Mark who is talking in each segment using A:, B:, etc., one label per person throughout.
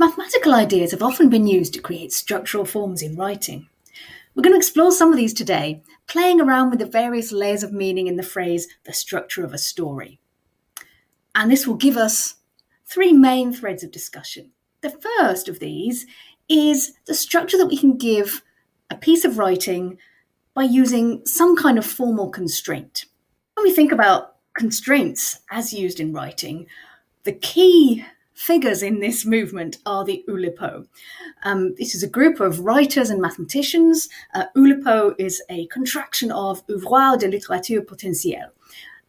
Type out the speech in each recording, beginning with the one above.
A: Mathematical ideas have often been used to create structural forms in writing. We're going to explore some of these today, playing around with the various layers of meaning in the phrase the structure of a story. And this will give us three main threads of discussion. The first of these is the structure that we can give a piece of writing by using some kind of formal constraint. When we think about constraints as used in writing, the key figures in this movement are the Oulipo. Um, this is a group of writers and mathematicians. Uh, Oulipo is a contraction of Ouvroir de littérature potentielle.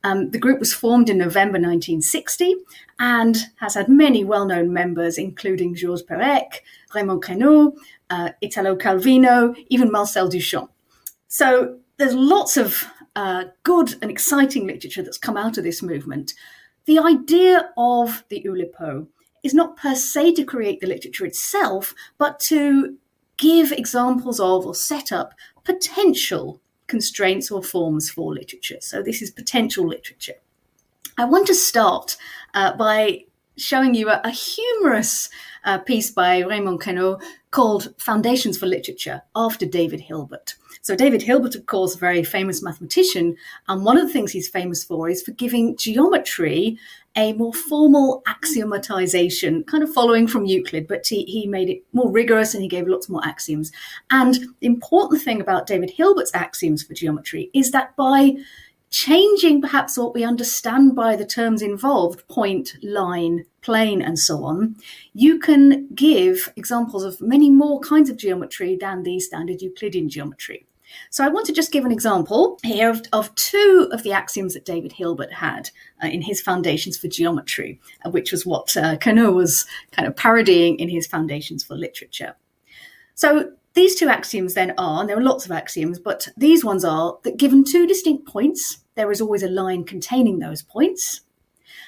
A: Um, the group was formed in November 1960 and has had many well known members, including Georges Perec, Raymond Queneau, uh, Italo Calvino, even Marcel Duchamp. So there's lots of uh, good and exciting literature that's come out of this movement. The idea of the Oulipo is not per se to create the literature itself, but to give examples of or set up potential constraints or forms for literature. So this is potential literature. I want to start uh, by showing you a, a humorous uh, piece by Raymond Queneau called Foundations for Literature after David Hilbert. So, David Hilbert, of course, a very famous mathematician, and one of the things he's famous for is for giving geometry a more formal axiomatization, kind of following from Euclid, but he, he made it more rigorous and he gave lots more axioms. And the important thing about David Hilbert's axioms for geometry is that by changing perhaps what we understand by the terms involved point, line, plane, and so on, you can give examples of many more kinds of geometry than the standard Euclidean geometry. So I want to just give an example here of, of two of the axioms that David Hilbert had uh, in his Foundations for Geometry, uh, which was what uh, Queneau was kind of parodying in his Foundations for Literature. So these two axioms then are, and there are lots of axioms, but these ones are that given two distinct points, there is always a line containing those points.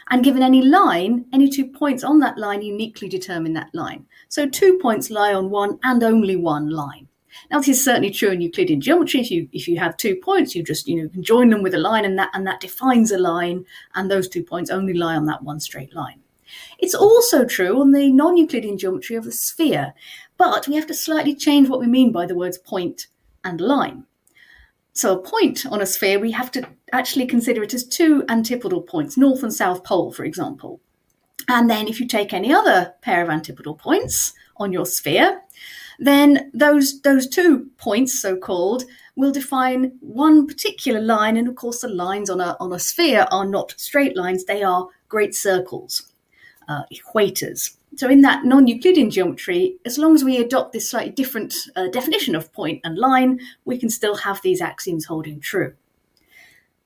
A: And given any line, any two points on that line uniquely determine that line. So two points lie on one and only one line. Now, this is certainly true in Euclidean geometry. If you if you have two points, you just you know can join them with a line, and that and that defines a line, and those two points only lie on that one straight line. It's also true on the non-Euclidean geometry of a sphere, but we have to slightly change what we mean by the words point and line. So a point on a sphere, we have to actually consider it as two antipodal points, north and south pole, for example. And then if you take any other pair of antipodal points on your sphere, then those, those two points, so called, will define one particular line. And of course, the lines on a, on a sphere are not straight lines, they are great circles, uh, equators. So, in that non Euclidean geometry, as long as we adopt this slightly different uh, definition of point and line, we can still have these axioms holding true.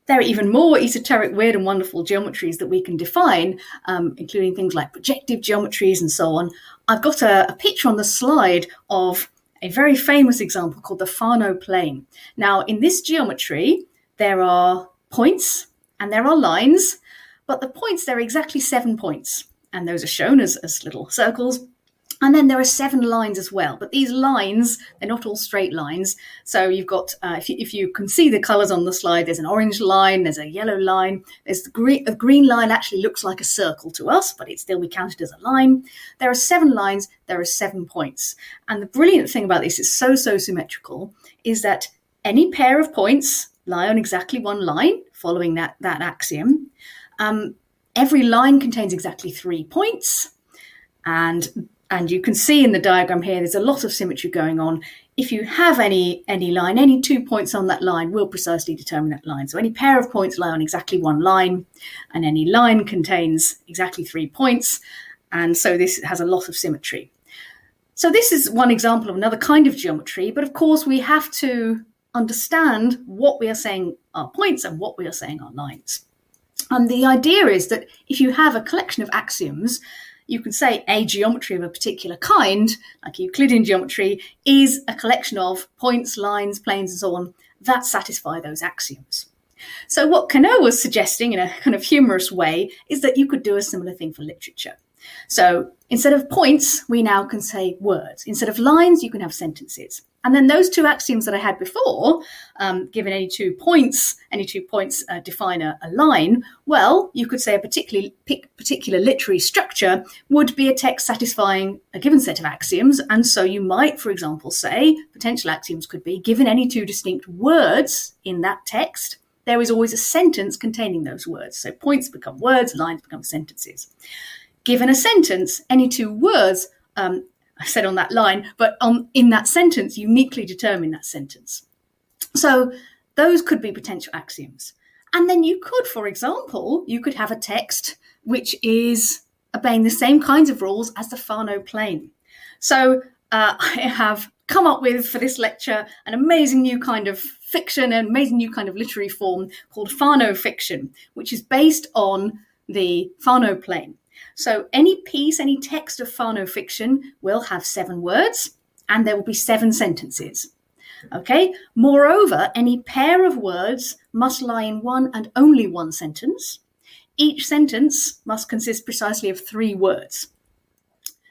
A: There are even more esoteric, weird, and wonderful geometries that we can define, um, including things like projective geometries and so on. I've got a, a picture on the slide of a very famous example called the Fano plane. Now, in this geometry, there are points and there are lines, but the points, there are exactly seven points and those are shown as, as little circles. And then there are seven lines as well, but these lines, they're not all straight lines. So you've got, uh, if, you, if you can see the colours on the slide, there's an orange line, there's a yellow line, there's the green, a green line actually looks like a circle to us, but it's still we count it as a line. There are seven lines, there are seven points. And the brilliant thing about this is so, so symmetrical, is that any pair of points lie on exactly one line, following that, that axiom. Um, every line contains exactly three points. And and you can see in the diagram here, there's a lot of symmetry going on. If you have any, any line, any two points on that line will precisely determine that line. So any pair of points lie on exactly one line, and any line contains exactly three points. And so this has a lot of symmetry. So this is one example of another kind of geometry, but of course we have to understand what we are saying are points and what we are saying are lines. And the idea is that if you have a collection of axioms, you can say a geometry of a particular kind, like Euclidean geometry, is a collection of points, lines, planes, and so on that satisfy those axioms. So, what Queneau was suggesting in a kind of humorous way is that you could do a similar thing for literature. So, instead of points, we now can say words. Instead of lines, you can have sentences. And then those two axioms that I had before, um, given any two points, any two points uh, define a, a, line. Well, you could say a particularly particular literary structure would be a text satisfying a given set of axioms. And so you might, for example, say potential axioms could be given any two distinct words in that text. There is always a sentence containing those words. So points become words, lines become sentences. Given a sentence, any two words um, I said on that line, but on in that sentence, uniquely determine that sentence. So those could be potential axioms. And then you could, for example, you could have a text which is obeying the same kinds of rules as the Fano plane. So uh, I have come up with for this lecture an amazing new kind of fiction, an amazing new kind of literary form called Fano fiction, which is based on the Fano plane. So any piece, any text of Fano fiction will have seven words and there will be seven sentences. Okay. Moreover, any pair of words must lie in one and only one sentence. Each sentence must consist precisely of three words.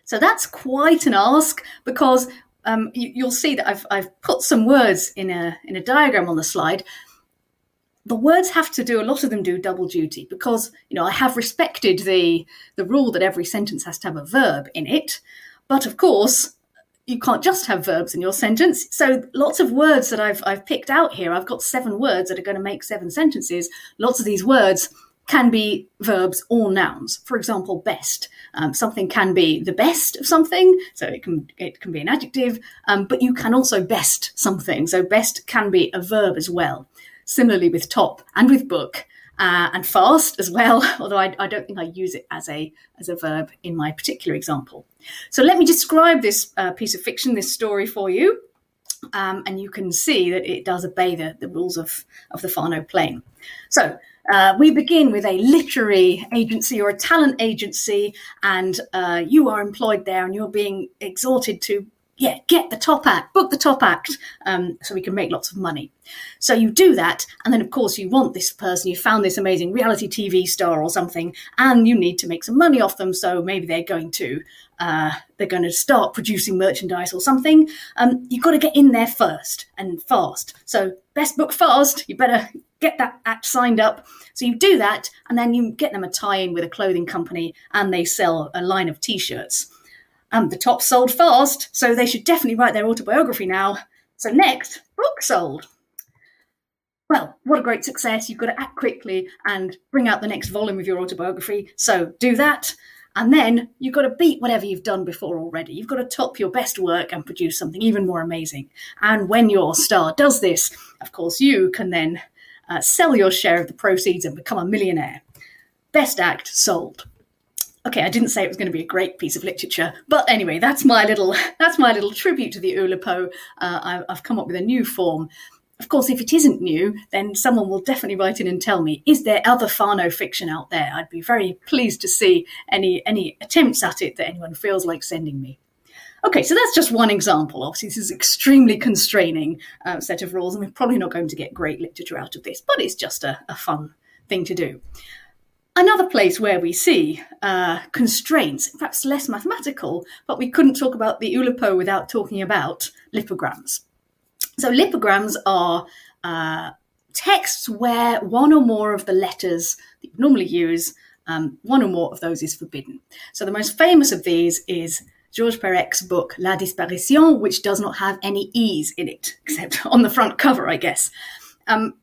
A: So that's quite an ask because um, you, will see that I've, I've put some words in a in a diagram on the slide the words have to do a lot of them do double duty because you know I have respected the the rule that every sentence has to have a verb in it, but of course you can't just have verbs in your sentence. So lots of words that I've I've picked out here. I've got seven words that are going to make seven sentences. Lots of these words can be verbs or nouns. For example, best. Um, something can be the best of something, so it can it can be an adjective, um, but you can also best something. So best can be a verb as well. Similarly with top and with book. Uh, and fast as well, although I, I, don't think I use it as a as a verb in my particular example. So let me describe this uh, piece of fiction, this story for you, um, and you can see that it does obey the, the rules of of the Fano plane. So. Uh, we begin with a literary agency or a talent agency, and uh, you are employed there, and you're being exhorted to yeah, get the top act, book the top act, um, so we can make lots of money. So you do that, and then of course you want this person, you found this amazing reality TV star or something, and you need to make some money off them. So maybe they're going to uh, they're going to start producing merchandise or something. Um, you've got to get in there first and fast. So best book fast. You better get that act signed up. So you do that, and then you get them a tie-in with a clothing company, and they sell a line of t-shirts. Um, the top sold fast, so they should definitely write their autobiography now. So next, book sold. Well, what a great success. You've got to act quickly and bring out the next volume of your autobiography. So do that. And then you've got to beat whatever you've done before already. You've got to top your best work and produce something even more amazing. And when your star does this, of course, you can then uh, sell your share of the proceeds and become a millionaire. Best act sold okay, I didn't say it was going to be a great piece of literature, but anyway, that's my little that's my little tribute to the Oulipo. Uh, I've come up with a new form. Of course, if it isn't new, then someone will definitely write in and tell me, is there other Fano fiction out there? I'd be very pleased to see any any attempts at it that anyone feels like sending me. Okay, so that's just one example. Obviously, this is extremely constraining uh, set of rules, and we're probably not going to get great literature out of this, but it's just a, a fun thing to do. Another place where we see uh, constraints, perhaps less mathematical, but we couldn't talk about the Oulipo without talking about lipograms. So, lipograms are uh, texts where one or more of the letters that you normally use, um, one or more of those is forbidden. So, the most famous of these is Georges Perec's book La Disparition, which does not have any E's in it, except on the front cover, I guess. Um,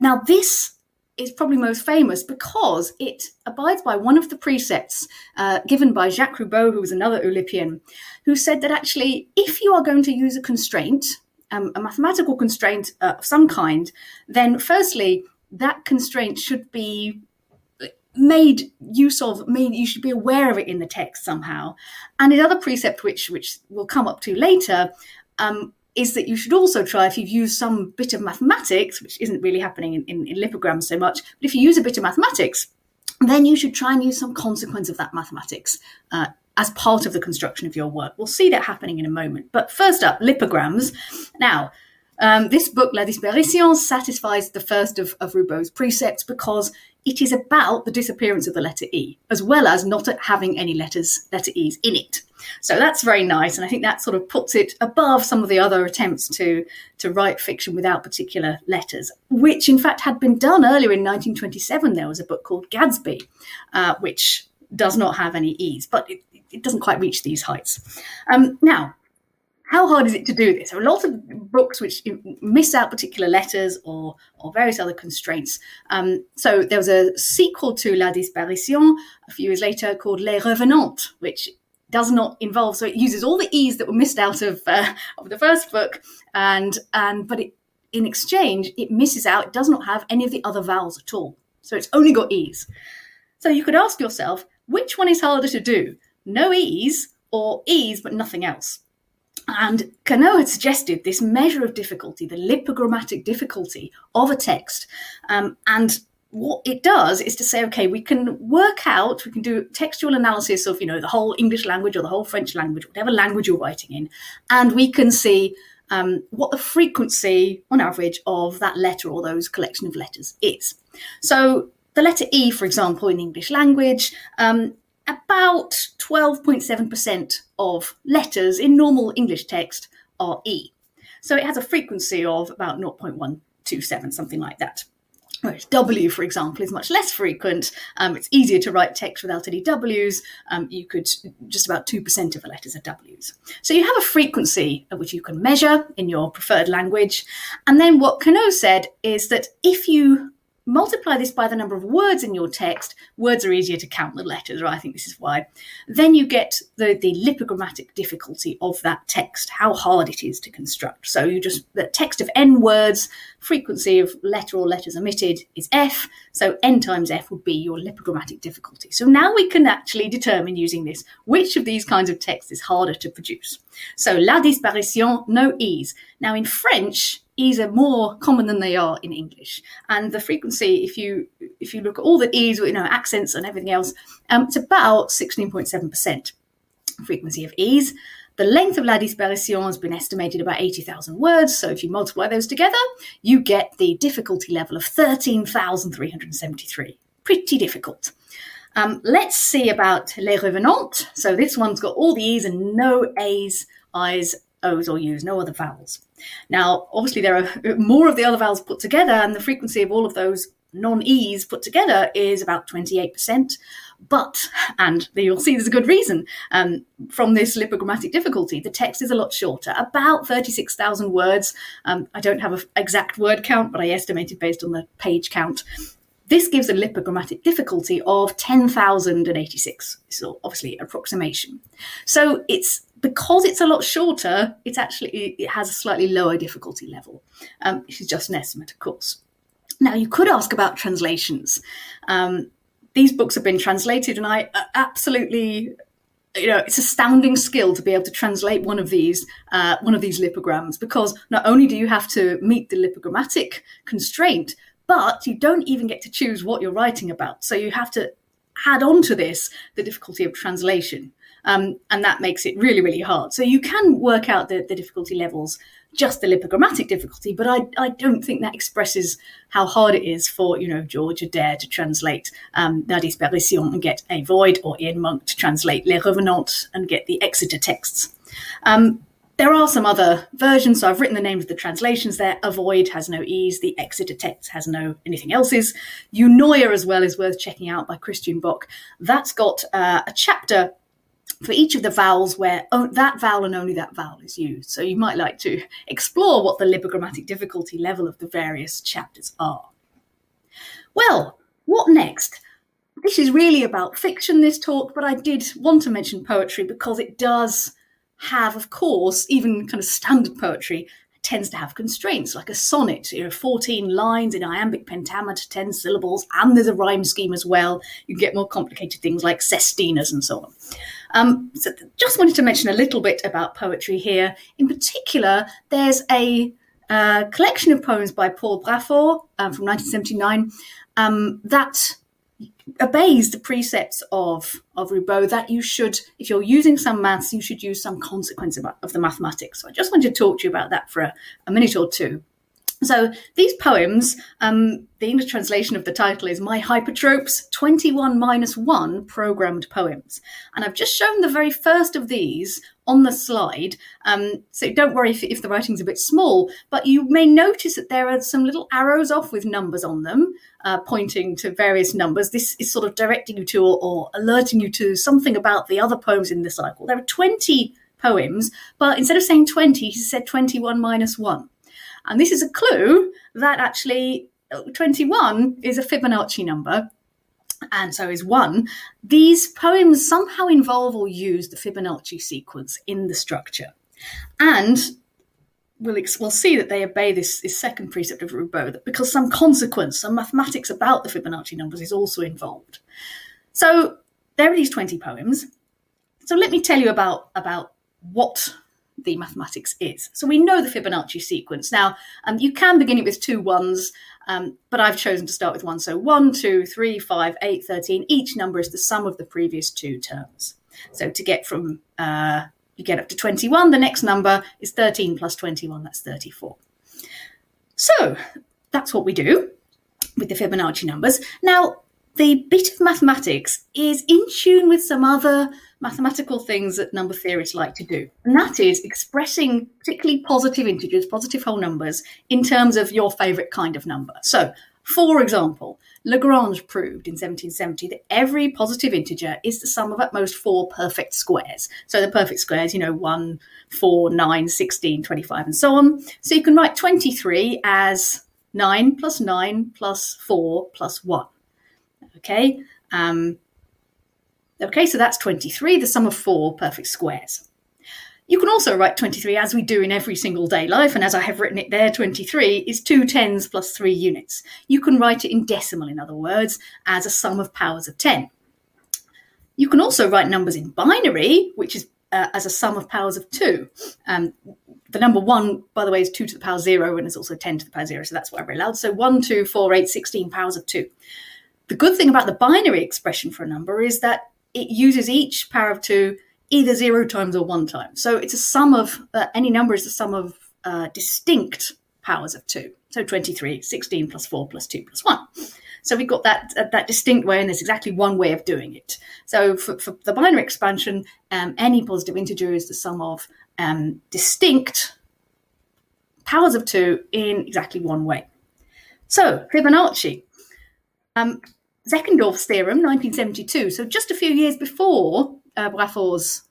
A: now, this is probably most famous because it abides by one of the precepts uh, given by Jacques Roubaud, who was another Oulipian, who said that actually, if you are going to use a constraint, um, a mathematical constraint uh, of some kind, then firstly, that constraint should be made use of made you should be aware of it in the text somehow. And another precept which which we'll come up to later um, is that you should also try if you've used some bit of mathematics, which isn't really happening in, in, in lipograms so much, but if you use a bit of mathematics, then you should try and use some consequence of that mathematics uh, as part of the construction of your work. We'll see that happening in a moment. But first up, lipograms. Now, Um, this book, La Disparition, satisfies the first of, of Roubaud's precepts because it is about the disappearance of the letter E, as well as not having any letters, letter E's in it. So that's very nice, and I think that sort of puts it above some of the other attempts to to write fiction without particular letters, which in fact had been done earlier in 1927. There was a book called Gadsby, uh, which does not have any E's, but it, it doesn't quite reach these heights. Um, now, how hard is it to do this? There are lots of books which miss out particular letters or, or various other constraints. Um, so there was a sequel to La Disparition a few years later called Les Revenentes, which does not involve. So it uses all the e's that were missed out of uh, of the first book, and and but it, in exchange it misses out. It does not have any of the other vowels at all. So it's only got e's. So you could ask yourself, which one is harder to do? No e's or e's but nothing else? And Queneau had suggested this measure of difficulty, the lipogrammatic difficulty of a text. Um, and what it does is to say, okay, we can work out, we can do textual analysis of, you know, the whole English language or the whole French language, whatever language you're writing in, and we can see um, what the frequency on average of that letter or those collection of letters is. So the letter E, for example, in English language, um, about 12.7% of letters in normal English text are E. So it has a frequency of about 0.127, something like that. Whereas W, for example, is much less frequent. Um, it's easier to write text without any W's. Um, you could just about 2% of the letters are W's. So you have a frequency at which you can measure in your preferred language. And then what Queneau said is that if you multiply this by the number of words in your text, words are easier to count than letters, or I think this is why. Then you get the, the lipogrammatic difficulty of that text, how hard it is to construct. So you just, the text of n words, frequency of letter or letters omitted is f, so n times f would be your lipogrammatic difficulty. So now we can actually determine using this which of these kinds of text is harder to produce. So la disparition, no e's. Now in French, e's are more common than they are in English. And the frequency, if you if you look at all the e's, you know, accents and everything else, um, it's about 16.7% frequency of e's. The length of La Disparition has been estimated about 80,000 words, so if you multiply those together, you get the difficulty level of 13,373. Pretty difficult. Um, let's see about Les Revenentes. So this one's got all the E's and no A's, I's, O's, or U's, no other vowels. Now, obviously, there are more of the other vowels put together, and the frequency of all of those non E's put together is about 28%. But, and you'll see there's a good reason um, from this lipogrammatic difficulty, the text is a lot shorter, about 36,000 words. Um, I don't have an exact word count, but I estimated based on the page count. This gives a lipogrammatic difficulty of 10,086. So obviously approximation. So it's because it's a lot shorter, it's actually it has a slightly lower difficulty level. Um, this is just an estimate, of course. Now you could ask about translations. Um, these books have been translated, and I uh, absolutely you know it's astounding skill to be able to translate one of these uh, one of these lipograms because not only do you have to meet the lipogrammatic constraint but you don't even get to choose what you're writing about so you have to add on to this the difficulty of translation um, and that makes it really, really hard. So you can work out the, the difficulty levels, just the lipogrammatic difficulty, but I, I don't think that expresses how hard it is for, you know, George Adair to translate um, La Disparition and get a void, or Ian Monk to translate Les Revenentes and get the Exeter texts. Um, there are some other versions, so I've written the names of the translations there. A Void has no e's, the Exeter text has no anything else's. Eunoia as well is worth checking out by Christian Bök. That's got uh, a chapter for each of the vowels where that vowel and only that vowel is used. So you might like to explore what the lipogrammatic difficulty level of the various chapters are. Well, what next? This is really about fiction, this talk, but I did want to mention poetry because it does have, of course, even kind of standard poetry tends to have constraints, like a sonnet, you know, 14 lines in iambic pentameter, 10 syllables, and there's a rhyme scheme as well. You get more complicated things like sestinas and so on. Um, so just wanted to mention a little bit about poetry here. In particular, there's a uh, collection of poems by Paul Braffort um, from 1979 um, that obeys the precepts of, of that you should, if you're using some maths, you should use some consequence of, of the mathematics. So I just wanted to talk to you about that for a, a minute or two. So these poems, um, the English translation of the title is My Hypertropes 21 minus 1 Programmed Poems. And I've just shown the very first of these on the slide. Um, so don't worry if, if, the writing's a bit small, but you may notice that there are some little arrows off with numbers on them, uh, pointing to various numbers. This is sort of directing you to or, or alerting you to something about the other poems in the cycle. There are 20 poems, but instead of saying 20, he said 21 minus 1. And this is a clue that actually uh, 21 is a Fibonacci number, and so is 1. These poems somehow involve or use the Fibonacci sequence in the structure. And we'll, we'll see that they obey this, this second precept of Roubaud, that because some consequence, some mathematics about the Fibonacci numbers is also involved. So there are these 20 poems. So let me tell you about, about what the mathematics is. So we know the Fibonacci sequence. Now, um, you can begin it with two ones, um, but I've chosen to start with one. So 1, 2, 3, 5, 8, 13. Each number is the sum of the previous two terms. So to get from, uh, you get up to 21, the next number is 13 plus 21, that's 34. So that's what we do with the Fibonacci numbers. Now, the bit of mathematics is in tune with some other mathematical things that number theorists like to do. And that is expressing particularly positive integers, positive whole numbers, in terms of your favourite kind of number. So, for example, Lagrange proved in 1770 that every positive integer is the sum of at most four perfect squares. So the perfect squares, you know, 1, 4, 9, 16, 25, and so on. So you can write 23 as 9 plus 9 plus 4 plus 1. Okay. Um, okay, so that's 23, the sum of four perfect squares. You can also write 23 as we do in every single day life, and as I have written it there, 23 is two tens plus three units. You can write it in decimal, in other words, as a sum of powers of 10. You can also write numbers in binary, which is uh, as a sum of powers of two. Um, the number one, by the way, is two to the power zero, and it's also 10 to the power zero, so that's why read aloud. So 1, 2, 4, 8, 16 powers of two. The good thing about the binary expression for a number is that it uses each power of two either zero times or one time. So it's a sum of, uh, any number is the sum of uh, distinct powers of two. So 23, 16 plus 4 plus 2 plus 1. So we've got that uh, that distinct way, and there's exactly one way of doing it. So for, for the binary expansion, um, any positive integer is the sum of um, distinct powers of two in exactly one way. So Fibonacci. Um, Zeckendorf's theorem, 1972, so just a few years before uh,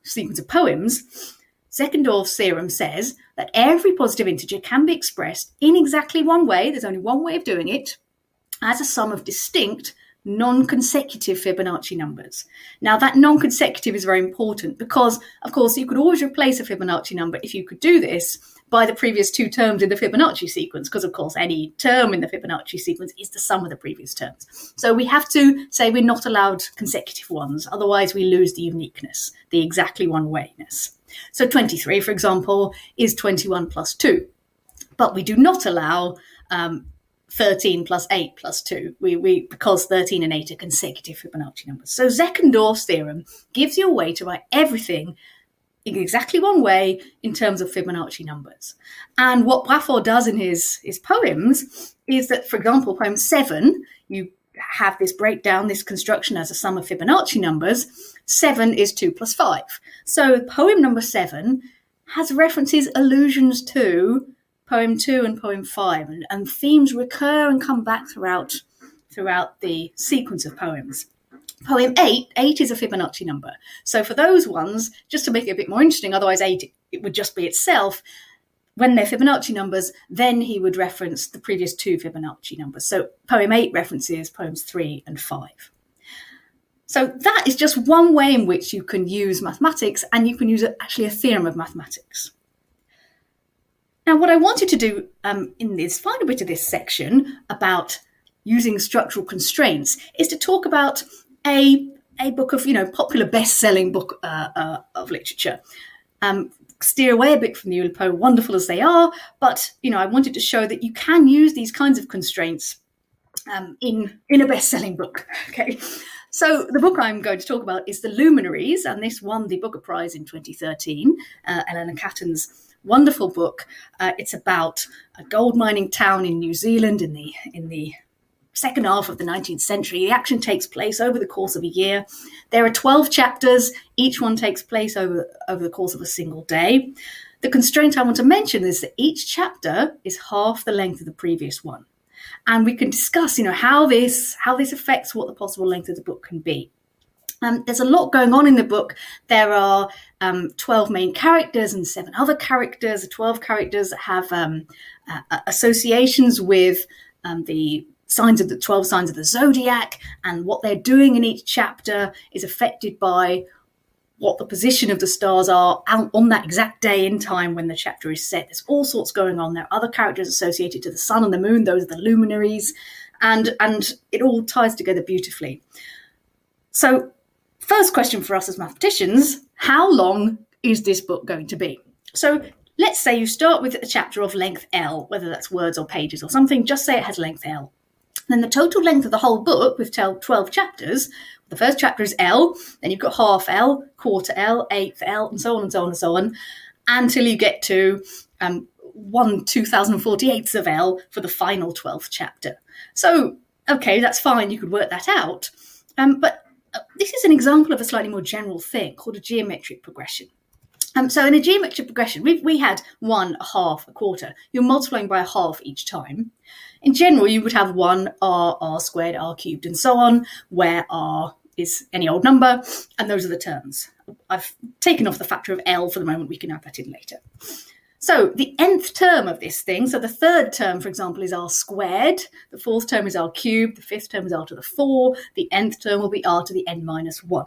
A: sequence of poems, Zeckendorf's theorem says that every positive integer can be expressed in exactly one way, there's only one way of doing it, as a sum of distinct non-consecutive Fibonacci numbers. Now that non-consecutive is very important because, of course, you could always replace a Fibonacci number if you could do this by the previous two terms in the Fibonacci sequence, because of course any term in the Fibonacci sequence is the sum of the previous terms. So we have to say we're not allowed consecutive ones, otherwise we lose the uniqueness, the exactly one wayness. So 23, for example, is 21 plus 2. But we do not allow um, 13 plus 8 plus 2, we, we, because 13 and 8 are consecutive Fibonacci numbers. So Zeckendorf's theorem gives you a way to write everything in exactly one way in terms of Fibonacci numbers. And what Braffort does in his, his poems is that, for example, poem seven, you have this breakdown, this construction as a sum of Fibonacci numbers. Seven is two plus five. So poem number seven has references, allusions to poem two and poem five, and, and themes recur and come back throughout throughout the sequence of poems. Poem eight, eight is a Fibonacci number. So for those ones, just to make it a bit more interesting, otherwise eight it would just be itself. When they're Fibonacci numbers, then he would reference the previous two Fibonacci numbers. So poem eight references poems three and five. So that is just one way in which you can use mathematics, and you can use actually a theorem of mathematics. Now, what I wanted to do um, in this final bit of this section about using structural constraints is to talk about a a book of you know popular best-selling book uh, uh, of literature. Um, steer away a bit from the Oulipo, wonderful as they are, but you know I wanted to show that you can use these kinds of constraints um, in in a best-selling book. Okay, so the book I'm going to talk about is The Luminaries, and this won the Booker Prize in 2013. Uh, Eleanor Catton's wonderful book. Uh, it's about a gold mining town in New Zealand in the in the second half of the 19th century. The action takes place over the course of a year. There are 12 chapters. Each one takes place over over the course of a single day. The constraint I want to mention is that each chapter is half the length of the previous one and we can discuss, you know, how this how this affects what the possible length of the book can be. Um, there's a lot going on in the book. There are um, 12 main characters and seven other characters, 12 characters have um, uh, associations with um, the signs of the 12 signs of the zodiac, and what they're doing in each chapter is affected by what the position of the stars are on that exact day in time when the chapter is set. There's all sorts going on. There are other characters associated to the sun and the moon, those are the luminaries, and and it all ties together beautifully. So, first question for us as mathematicians, how long is this book going to be? So let's say you start with a chapter of length L, whether that's words or pages or something, just say it has length L. Then the total length of the whole book, with 12 chapters, the first chapter is L, then you've got half L, quarter L, eighth L, and so on and so on and so on, until you get to um, 1 2048ths of L for the final 12th chapter. So, okay, that's fine, you could work that out. Um, but uh, this is an example of a slightly more general thing called a geometric progression. Um, so in a geometric progression, we we had one, a half, a quarter. You're multiplying by a half each time. In general, you would have one r, r squared, r cubed, and so on, where r is any old number, and those are the terms. I've taken off the factor of L for the moment, we can add that in later. So the nth term of this thing, so the third term, for example, is r squared, the fourth term is r cubed, the fifth term is r to the 4, the nth term will be r to the n minus 1.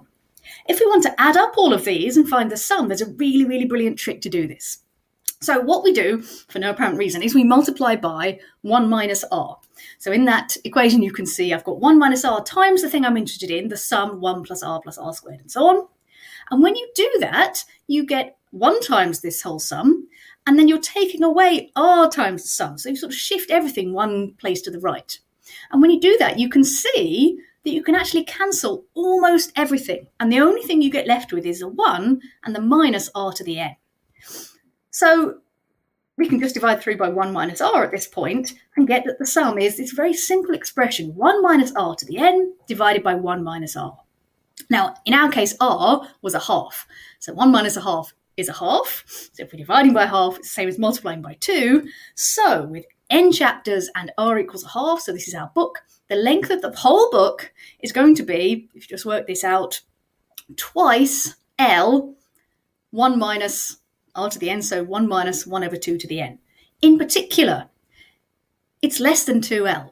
A: If we want to add up all of these and find the sum, there's a really, really brilliant trick to do this. So what we do, for no apparent reason, is we multiply by 1 minus r. So in that equation, you can see I've got 1 minus r times the thing I'm interested in, the sum 1 plus r plus r squared, and so on. And when you do that, you get 1 times this whole sum, and then you're taking away r times the sum. So you sort of shift everything one place to the right. And when you do that, you can see that you can actually cancel almost everything. And the only thing you get left with is a 1 and the minus r to the n. So we can just divide through by 1 minus r at this point and get that the sum is this very simple expression 1 minus r to the n divided by 1 minus r. Now, in our case, r was a half. So 1 minus a half is a half. So if we're dividing by half, it's the same as multiplying by 2. So with n chapters and r equals a half, so this is our book, the length of the whole book is going to be, if you just work this out, twice l 1 minus r to the n, so 1 minus 1 over 2 to the n. In particular, it's less than 2l.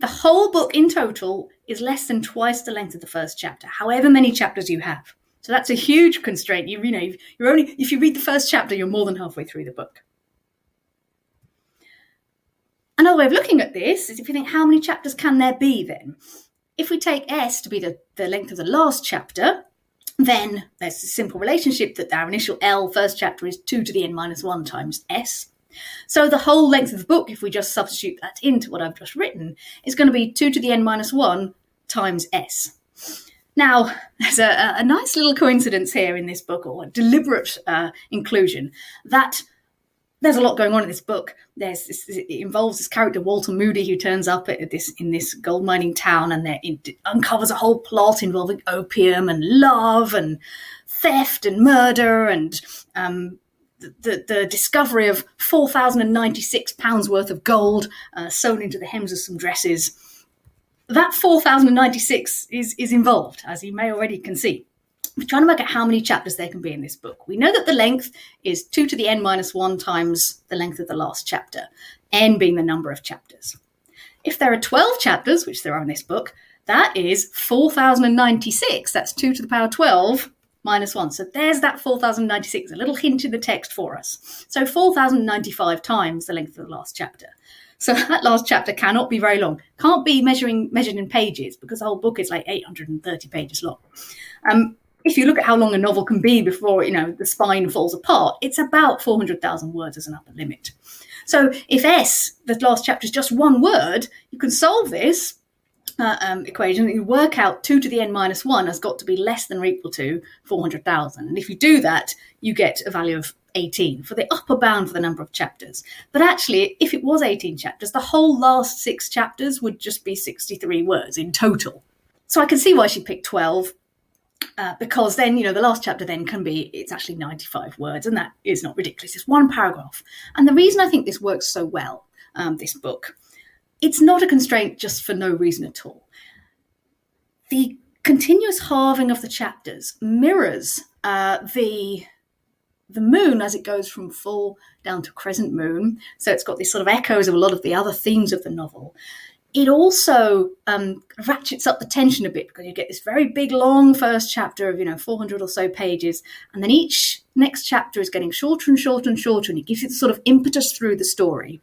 A: The whole book in total is less than twice the length of the first chapter, however many chapters you have. So that's a huge constraint. You, you know, you're only if you read the first chapter, you're more than halfway through the book. Another way of looking at this is if you think how many chapters can there be then? If we take S to be the, the length of the last chapter, then there's a simple relationship that our initial L first chapter is 2 to the n minus 1 times S. So the whole length of the book, if we just substitute that into what I've just written, is going to be 2 to the n minus 1 times S. Now, there's a, a nice little coincidence here in this book, or a deliberate uh, inclusion, that there's a lot going on in this book. There's this, it involves this character Walter Moody who turns up at this in this gold mining town and it uncovers a whole plot involving opium and love and theft and murder and um, the, the, discovery of 4,096 pounds worth of gold uh, sewn into the hems of some dresses. That 4,096 is, is involved, as you may already can see. We're trying to work out how many chapters there can be in this book. We know that the length is 2 to the n minus 1 times the length of the last chapter, n being the number of chapters. If there are 12 chapters, which there are in this book, that is 4,096. That's 2 to the power 12 minus 1. So there's that 4,096, a little hint in the text for us. So 4,095 times the length of the last chapter. So that last chapter cannot be very long. Can't be measuring measured in pages because the whole book is like 830 pages long. Um, if you look at how long a novel can be before you know the spine falls apart, it's about 400,000 words as an upper limit. So if S, the last chapter, is just one word, you can solve this uh, um, equation, you work out 2 to the n minus 1 has got to be less than or equal to 400,000. And if you do that, you get a value of 18 for the upper bound for the number of chapters. But actually, if it was 18 chapters, the whole last six chapters would just be 63 words in total. So I can see why she picked 12. Uh, because then, you know, the last chapter then can be, it's actually 95 words, and that is not ridiculous. It's one paragraph. And the reason I think this works so well, um, this book, it's not a constraint just for no reason at all. The continuous halving of the chapters mirrors uh, the the moon as it goes from full down to crescent moon. So it's got these sort of echoes of a lot of the other themes of the novel. It also um, ratchets up the tension a bit because you get this very big, long first chapter of you know 400 or so pages, and then each next chapter is getting shorter and shorter and shorter, and it gives you the sort of impetus through the story.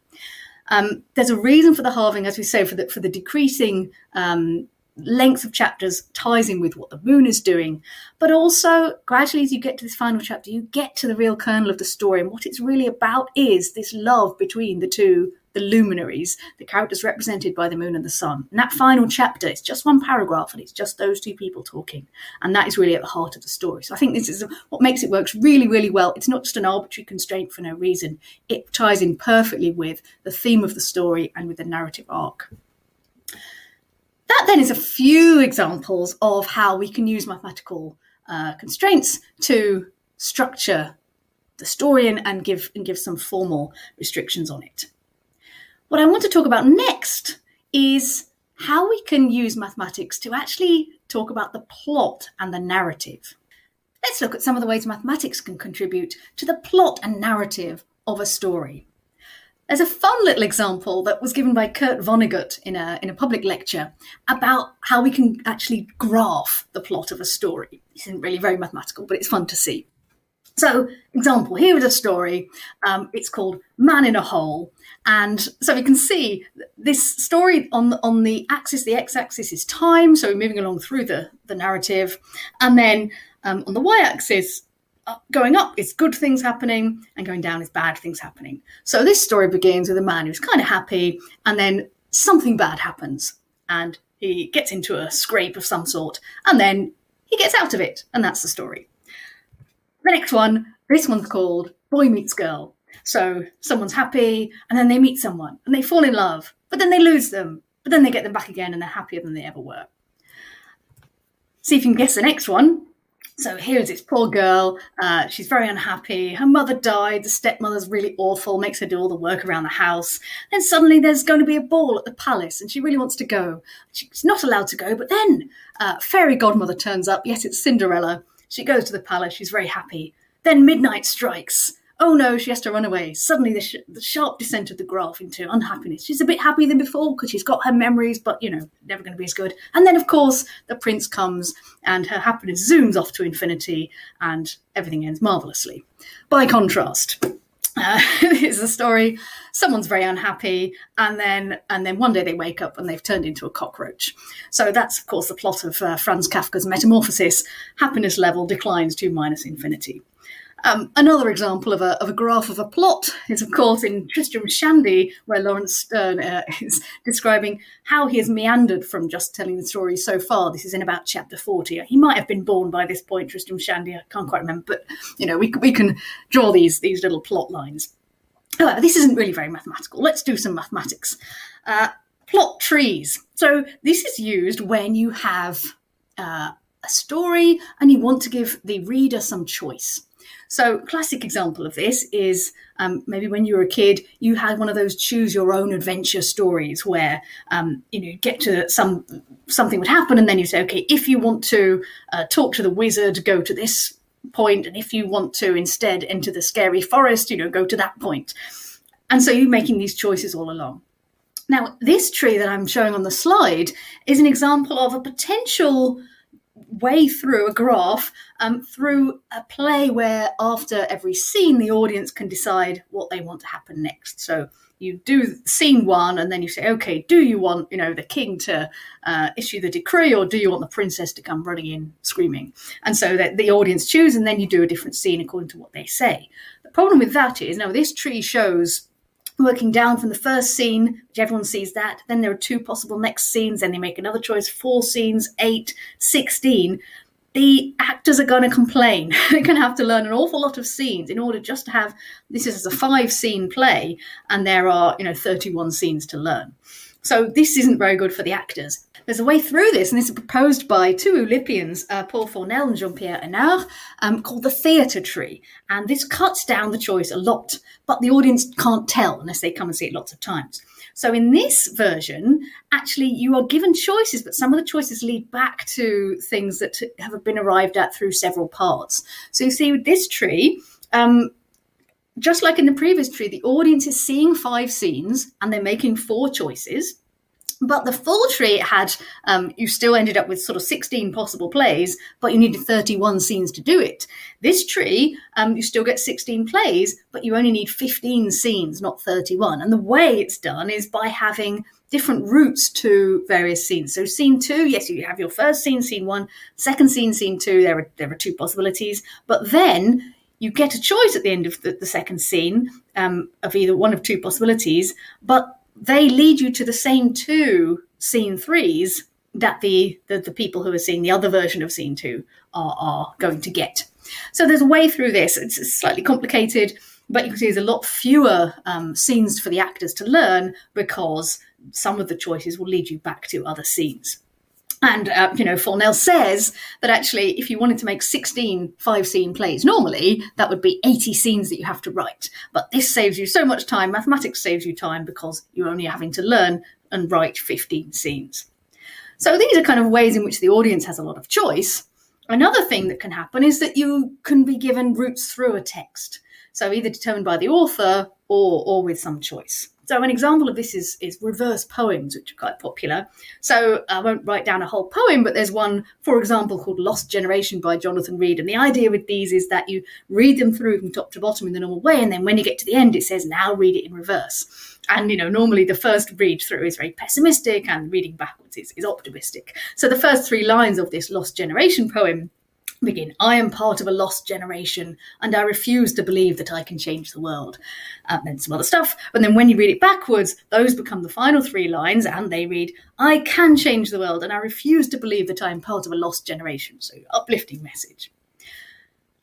A: Um, there's a reason for the halving, as we say, for the for the decreasing um, length of chapters ties in with what the moon is doing. But also, gradually, as you get to this final chapter, you get to the real kernel of the story. And what it's really about is this love between the two, the luminaries, the characters represented by the moon and the sun. And that final chapter, it's just one paragraph and it's just those two people talking. And that is really at the heart of the story. So I think this is what makes it works really, really well. It's not just an arbitrary constraint for no reason, it ties in perfectly with the theme of the story and with the narrative arc. That then is a few examples of how we can use mathematical uh, constraints to structure the story and, and, give, and give some formal restrictions on it. What I want to talk about next is how we can use mathematics to actually talk about the plot and the narrative. Let's look at some of the ways mathematics can contribute to the plot and narrative of a story. There's a fun little example that was given by Kurt Vonnegut in a, in a public lecture about how we can actually graph the plot of a story. It isn't really very mathematical, but it's fun to see. So, example, here is a story. Um, it's called Man in a Hole. And so we can see this story on the, on the axis, the x-axis is time. So we're moving along through the, the narrative. And then um, on the y-axis, going up is good things happening and going down is bad things happening. So this story begins with a man who's kind of happy and then something bad happens and he gets into a scrape of some sort and then he gets out of it and that's the story. The next one, this one's called Boy Meets Girl. So someone's happy and then they meet someone and they fall in love, but then they lose them, but then they get them back again and they're happier than they ever were. See if you can guess the next one. So here's this poor girl. Uh, she's very unhappy. Her mother died. The stepmother's really awful, makes her do all the work around the house. Then suddenly there's going to be a ball at the palace and she really wants to go. She's not allowed to go, but then uh, fairy godmother turns up. Yes, it's Cinderella. She goes to the palace. She's very happy. Then midnight strikes. Oh no, she has to run away. Suddenly, the, sh- the, sharp descent of the graph into unhappiness. She's a bit happier than before because she's got her memories, but you know, never going to be as good. And then, of course, the prince comes and her happiness zooms off to infinity and everything ends marvelously. By contrast, uh, it's a story. Someone's very unhappy, and then and then one day they wake up and they've turned into a cockroach. So that's of course the plot of uh, Franz Kafka's Metamorphosis. Happiness level declines to minus infinity. Um, another example of a, of a graph of a plot is, of course, in Tristram Shandy, where Laurence Sterne uh, is describing how he has meandered from just telling the story so far. This is in about chapter 40. He might have been born by this point, Tristram Shandy, I can't quite remember, but, you know, we, we can draw these, these little plot lines. However, this isn't really very mathematical. Let's do some mathematics. Uh, plot trees. So this is used when you have uh, a story and you want to give the reader some choice. So, classic example of this is um, maybe when you were a kid, you had one of those choose your own adventure stories where um, you know get to some something would happen, and then you say, okay, if you want to uh, talk to the wizard, go to this point, and if you want to instead enter the scary forest, you know, go to that point. And so you're making these choices all along. Now, this tree that I'm showing on the slide is an example of a potential way through a graph um, through a play where after every scene the audience can decide what they want to happen next. So you do scene one and then you say okay do you want you know the king to uh, issue the decree or do you want the princess to come running in screaming? And so that the audience choose and then you do a different scene according to what they say. The problem with that is now this tree shows working down from the first scene, which everyone sees that. Then there are two possible next scenes. Then they make another choice, four scenes, eight, 16. The actors are going to complain. They're going to have to learn an awful lot of scenes in order just to have this is a five scene play, and there are, you know, 31 scenes to learn. So this isn't very good for the actors. There's a way through this, and this is proposed by two Oulipians, uh, Paul Fournel and Jean-Pierre Énard, um, called the theatre tree. And this cuts down the choice a lot, but the audience can't tell unless they come and see it lots of times. So in this version, actually, you are given choices, but some of the choices lead back to things that have been arrived at through several parts. So you see with this tree, um, just like in the previous tree, the audience is seeing five scenes and they're making four choices. But the full tree had, um, you still ended up with sort of 16 possible plays, but you needed 31 scenes to do it. This tree, um, you still get 16 plays, but you only need 15 scenes, not 31. And the way it's done is by having different routes to various scenes. So scene two, yes, you have your first scene, scene one, second scene, scene two, there are, there are two possibilities. But then you get a choice at the end of the, the second scene um, of either one of two possibilities, but they lead you to the same two scene threes that the, the, the people who are seeing the other version of scene two are, are going to get. So there's a way through this. It's slightly complicated, but you can see there's a lot fewer um, scenes for the actors to learn because some of the choices will lead you back to other scenes. And, uh, you know, Fournel says that actually, if you wanted to make 16 five scene plays normally, that would be 80 scenes that you have to write. But this saves you so much time. Mathematics saves you time because you're only having to learn and write 15 scenes. So these are kind of ways in which the audience has a lot of choice. Another thing that can happen is that you can be given routes through a text. So either determined by the author or, or with some choice. So an example of this is, is reverse poems, which are quite popular. So I won't write down a whole poem, but there's one, for example, called Lost Generation by Jonathan Reed. And the idea with these is that you read them through from top to bottom in the normal way, and then when you get to the end, it says, now read it in reverse. And, you know, normally the first read through is very pessimistic and reading backwards is, is optimistic. So the first three lines of this Lost Generation poem begin I am part of a lost generation and I refuse to believe that I can change the world. Um, and some other stuff. But then when you read it backwards, those become the final three lines and they read I can change the world and I refuse to believe that I am part of a lost generation. So, uplifting message.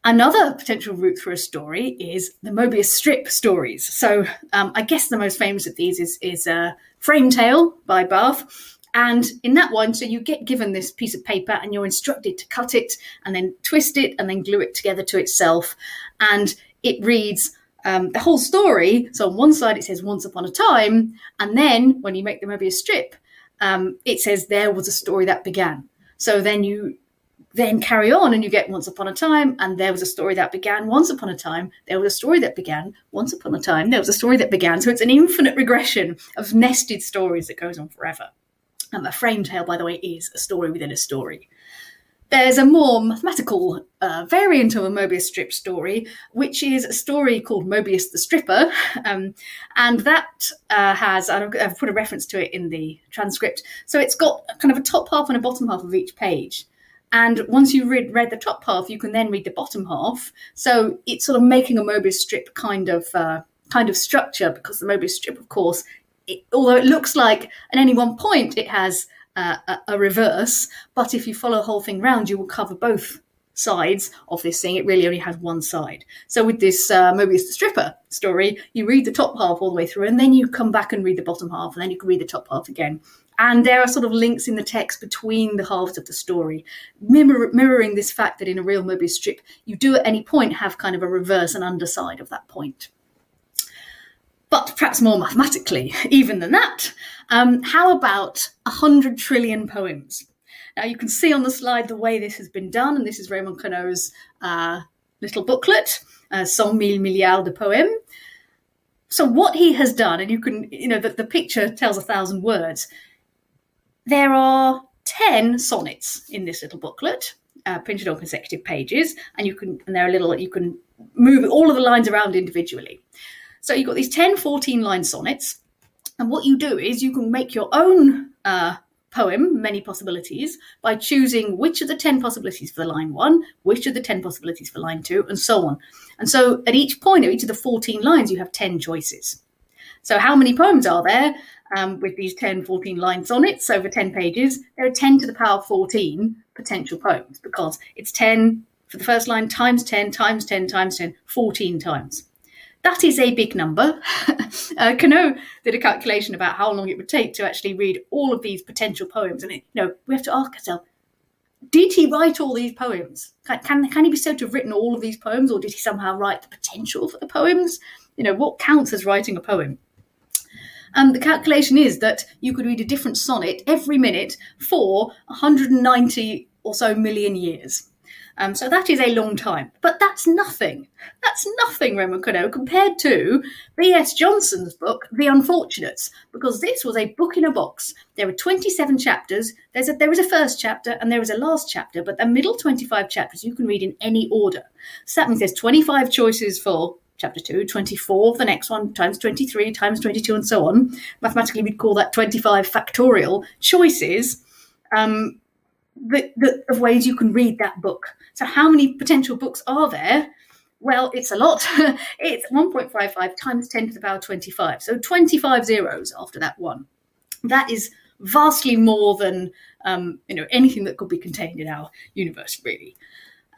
A: Another potential route for a story is the Mobius strip stories. So, um, I guess the most famous of these is, is uh, Frame Tale by Barth and in that one, so you get given this piece of paper and you're instructed to cut it and then twist it and then glue it together to itself. And it reads um, the whole story. So on one side, it says once upon a time. And then when you make the Mobius strip, um, it says there was a story that began. So then you then carry on and you get once upon a time and there was a story that began once upon a time there was a story that began once upon a time there was a story that began so it's an infinite regression of nested stories that goes on forever and a frame tale, by the way, is a story within a story. There's a more mathematical uh, variant of a Mobius strip story, which is a story called Mobius the Stripper. Um, and that uh, has, I've put a reference to it in the transcript. So it's got kind of a top half and a bottom half of each page. And once you've read, read the top half, you can then read the bottom half. So it's sort of making a Mobius strip kind of uh, kind of structure because the Mobius strip, of course, it, although it looks like at any one point it has uh, a, a, reverse, but if you follow the whole thing round, you will cover both sides of this thing. It really only has one side. So with this uh, Mobius the Stripper story, you read the top half all the way through, and then you come back and read the bottom half, and then you can read the top half again. And there are sort of links in the text between the halves of the story, mirror, mirroring this fact that in a real Mobius strip, you do at any point have kind of a reverse and underside of that point. But perhaps more mathematically, even than that, um, how about 100 trillion poems? Now, you can see on the slide the way this has been done, and this is Raymond Queneau's uh, little booklet, uh, mille milliards de poèmes. So, what he has done, and you can, you know, the, the picture tells a thousand words. There are 10 sonnets in this little booklet, uh, printed on consecutive pages, and you can, and they're a little, you can move all of the lines around individually. So you've got these 10, 14 line sonnets. And what you do is you can make your own uh, poem, many possibilities, by choosing which of the 10 possibilities for the line one, which of the 10 possibilities for line two, and so on. And so at each point of each of the 14 lines, you have 10 choices. So, how many poems are there um, with these 10, 14 line sonnets over 10 pages? There are 10 to the power 14 potential poems because it's 10 for the first line times 10 times 10 times 10, 14 times. That is a big number. uh, Queneau did a calculation about how long it would take to actually read all of these potential poems. And, it, you know, we have to ask ourselves, did he write all these poems? Can, can, can he be said to have written all of these poems, or did he somehow write the potential for the poems? You know, what counts as writing a poem? And the calculation is that you could read a different sonnet every minute for 190 or so million years. Um, so that is a long time. But that's nothing. That's nothing, Raymond compared to B.S. Johnson's book, The Unfortunates, because this was a book in a box. There are 27 chapters. There's a, there is a first chapter and there is a last chapter, but the middle 25 chapters you can read in any order. So that means there's 25 choices for chapter 2, 24 the next one, times 23, times 22, and so on. Mathematically, we'd call that 25 factorial choices. Um, the, the, of ways you can read that book. So, how many potential books are there? Well, it's a lot. it's 1.55 times 10 to the power 25. So 25 zeros after that one. That is vastly more than um, you know anything that could be contained in our universe, really.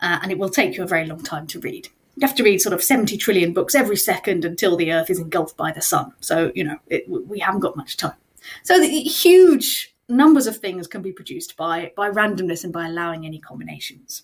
A: Uh, and it will take you a very long time to read. You have to read sort of 70 trillion books every second until the Earth is engulfed by the sun. So, you know, it, we haven't got much time. So, the huge numbers of things can be produced by, by randomness and by allowing any combinations.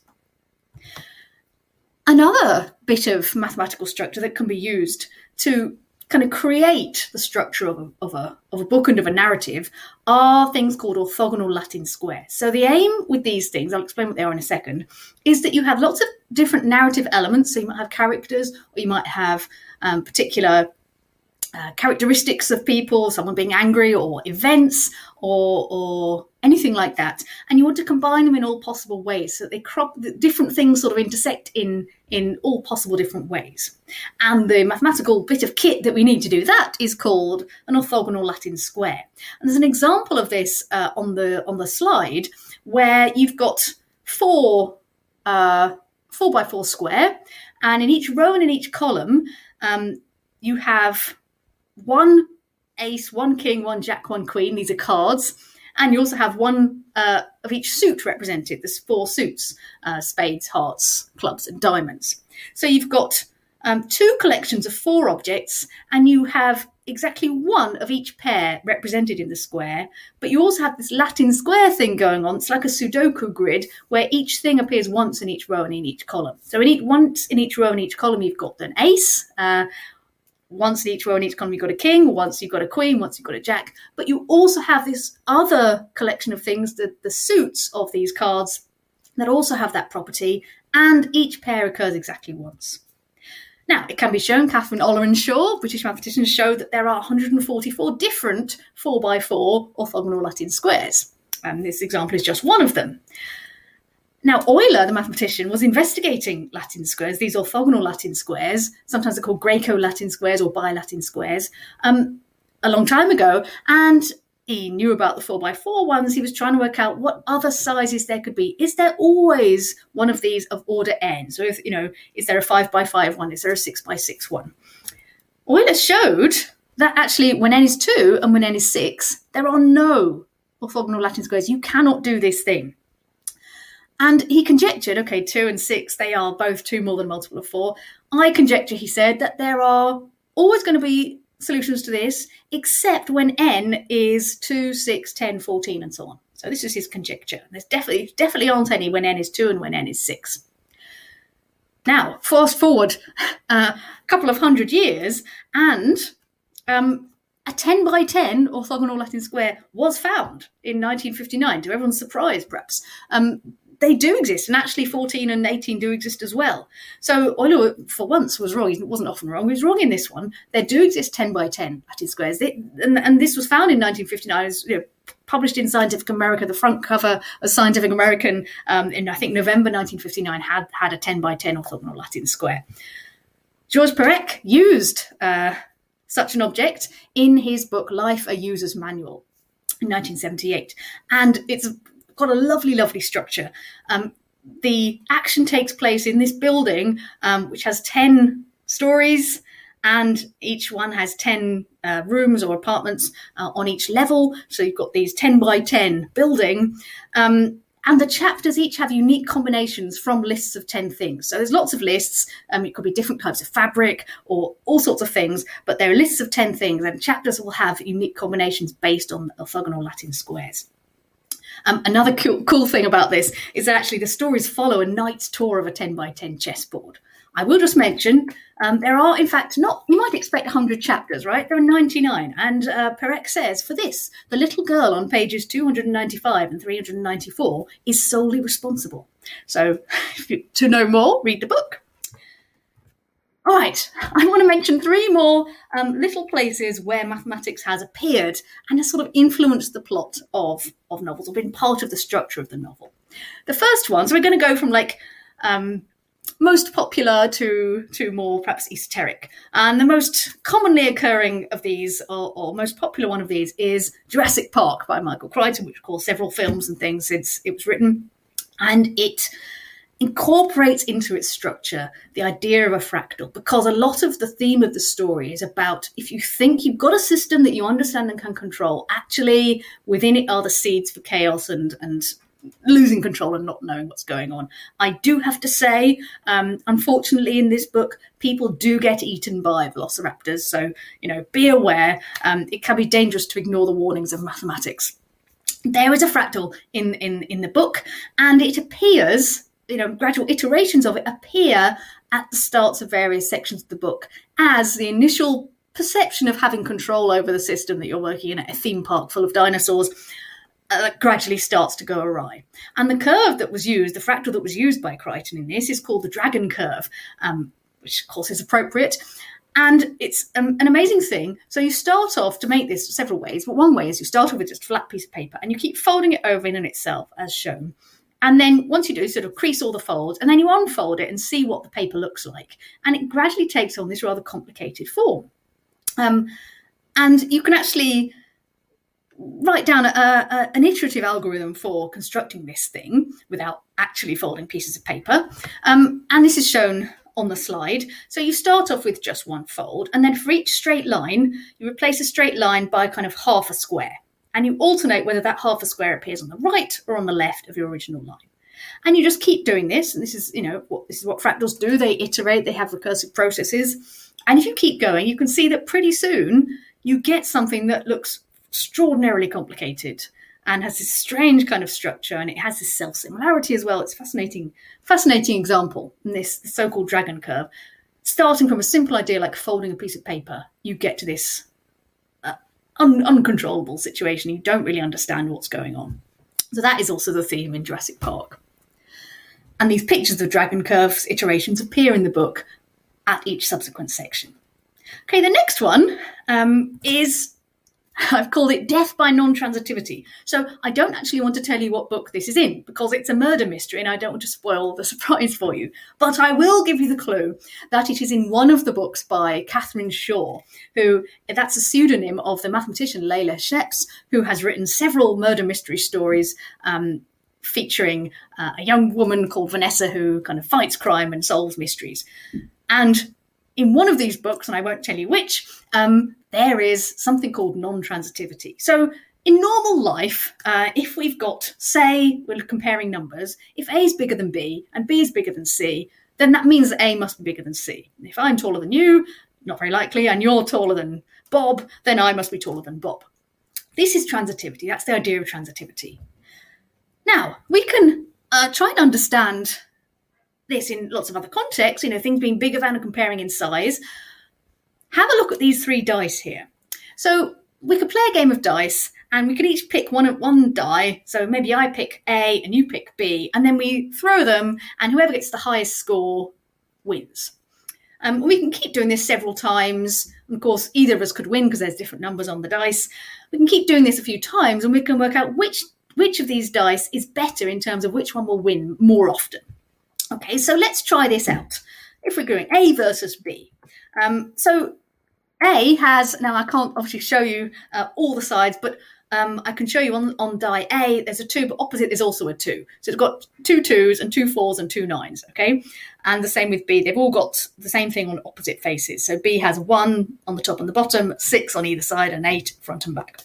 A: Another bit of mathematical structure that can be used to kind of create the structure of a, of a, of a book and of a narrative are things called orthogonal Latin squares. So the aim with these things, I'll explain what they are in a second, is that you have lots of different narrative elements. So you might have characters, or you might have um, particular uh, characteristics of people, someone being angry, or events, or or anything like that, and you want to combine them in all possible ways so that they crop different things sort of intersect in in all possible different ways. And the mathematical bit of kit that we need to do that is called an orthogonal Latin square. And there's an example of this uh, on the on the slide where you've got four uh, four by four square, and in each row and in each column, um, you have one ace, one king, one jack, one queen. These are cards. And you also have one uh, of each suit represented. There's four suits uh, spades, hearts, clubs, and diamonds. So you've got um, two collections of four objects, and you have exactly one of each pair represented in the square. But you also have this Latin square thing going on. It's like a Sudoku grid where each thing appears once in each row and in each column. So in each once in each row and each column, you've got an ace. Uh, once in each row in each column you've got a king, once you've got a queen, once you've got a jack. But you also have this other collection of things, the, the suits of these cards that also have that property, and each pair occurs exactly once. Now, it can be shown, Kathleen Ollerenshaw, British mathematicians, show that there are 144 different 4x4 orthogonal Latin squares. And this example is just one of them. Now, Euler, the mathematician, was investigating Latin squares, these orthogonal Latin squares, sometimes they're called Greco Latin squares or bi-Latin squares, um, a long time ago. And he knew about the 4x4 ones. He was trying to work out what other sizes there could be. Is there always one of these of order n? So, if, you know, is there a 5x5 one? Is there a 6x6 one? Euler showed that actually when n is 2 and when n is 6, there are no orthogonal Latin squares. You cannot do this thing. And he conjectured, okay, two and six, they are both two more than a multiple of four. I conjecture, he said, that there are always going to be solutions to this, except when n is 2, 6, 10, 14, and so on. So this is his conjecture. There's definitely definitely aren't any when n is 2 and when n is 6. Now, fast forward uh, a couple of hundred years, and um, a 10 by 10 orthogonal Latin square was found in 1959, to everyone's surprise, perhaps. Um, they do exist, and actually 14 and 18 do exist as well. So Euler, for once, was wrong. He wasn't often wrong. He was wrong in this one. There do exist 10 by 10 Latin squares, they, and, and, this was found in 1959. Was, you know, published in Scientific American. The front cover of Scientific American um, in I think November 1959 had had a 10 by 10 orthogonal Latin square. Georges Perec used uh, such an object in his book Life: A User's Manual in 1978, and it's got a lovely, lovely structure. Um, the action takes place in this building, um, which has 10 stories. and each one has 10 uh, rooms or apartments uh, on each level. So you've got these 10 by 10 building. Um, and the chapters each have unique combinations from lists of 10 things. So there's lots of lists. Um, it could be different types of fabric or all sorts of things, but there are lists of 10 things, and chapters will have unique combinations based on orthogonal Latin squares. Um, another cool, cool, thing about this is that actually the stories follow a knight's tour of a 10 by 10 chessboard. I will just mention um, there are, in fact, not, you might expect 100 chapters, right? There are 99. And uh, Perec says for this, the little girl on pages 295 and 394 is solely responsible. So to know more, read the book. All right, I want to mention three more um, little places where mathematics has appeared and has sort of influenced the plot of, of novels or been part of the structure of the novel. The first one, so we're going to go from like um, most popular to to more perhaps esoteric. And the most commonly occurring of these, or, or, most popular one of these, is Jurassic Park by Michael Crichton, which of course several films and things since it was written, and it incorporates into its structure the idea of a fractal because a lot of the theme of the story is about if you think you've got a system that you understand and can control actually within it are the seeds for chaos and and losing control and not knowing what's going on. I do have to say, um, unfortunately, in this book, people do get eaten by velociraptors. So, you know, be aware. Um, it can be dangerous to ignore the warnings of mathematics. There is a fractal in, in, in the book, and it appears, you know, gradual iterations of it appear at the starts of various sections of the book as the initial perception of having control over the system that you're working in at a theme park full of dinosaurs uh, gradually starts to go awry. And the curve that was used, the fractal that was used by Crichton in this, is called the dragon curve, um, which of course is appropriate. And it's um, an amazing thing. So you start off to make this several ways, but one way is you start off with just a flat piece of paper and you keep folding it over in and itself as shown. And then once you do, sort of crease all the folds, and then you unfold it and see what the paper looks like. And it gradually takes on this rather complicated form. Um, and you can actually write down a, a, an iterative algorithm for constructing this thing without actually folding pieces of paper. Um, and this is shown on the slide. So you start off with just one fold, and then for each straight line, you replace a straight line by kind of half a square. And you alternate whether that half a square appears on the right or on the left of your original line. And you just keep doing this, and this is, you know, what this is what fractals do. They iterate, they have recursive processes. And if you keep going, you can see that pretty soon you get something that looks extraordinarily complicated and has this strange kind of structure and it has this self similarity as well. It's fascinating, fascinating example in this so-called dragon curve. Starting from a simple idea like folding a piece of paper, you get to this un- uncontrollable situation. You don't really understand what's going on. So that is also the theme in Jurassic Park. And these pictures of dragon curves iterations appear in the book at each subsequent section. Okay, the next one um, is I've called it Death by Non Transitivity. So I don't actually want to tell you what book this is in because it's a murder mystery and I don't want to spoil the surprise for you. But I will give you the clue that it is in one of the books by Catherine Shaw, who that's a pseudonym of the mathematician Leila Schneps, who has written several murder mystery stories. Um, featuring uh, a young woman called Vanessa who kind of fights crime and solves mysteries. And in one of these books, and I won't tell you which, um, there is something called non transitivity. So, in normal life, uh, if we've got, say, we're comparing numbers, if A is bigger than B and B is bigger than C, then that means that A must be bigger than C. If I'm taller than you, not very likely, and you're taller than Bob, then I must be taller than Bob. This is transitivity. That's the idea of transitivity. Now, we can uh, try and understand this in lots of other contexts, you know, things being bigger than and comparing in size. Have a look at these three dice here. So we could play a game of dice and we could each pick one one die. So maybe I pick A and you pick B, and then we throw them, and whoever gets the highest score wins. Um, we can keep doing this several times. Of course, either of us could win because there's different numbers on the dice. We can keep doing this a few times, and we can work out which which of these dice is better in terms of which one will win more often. Okay, so let's try this out. If we're going A versus B. Um, so A has, now I can't obviously show you uh, all the sides, but um, I can show you on, on die A, there's a two, but opposite there's also a two. So it's got two twos and two fours and two nines, okay? And the same with B. They've all got the same thing on opposite faces. So B has one on the top and the bottom, six on either side, and eight front and back.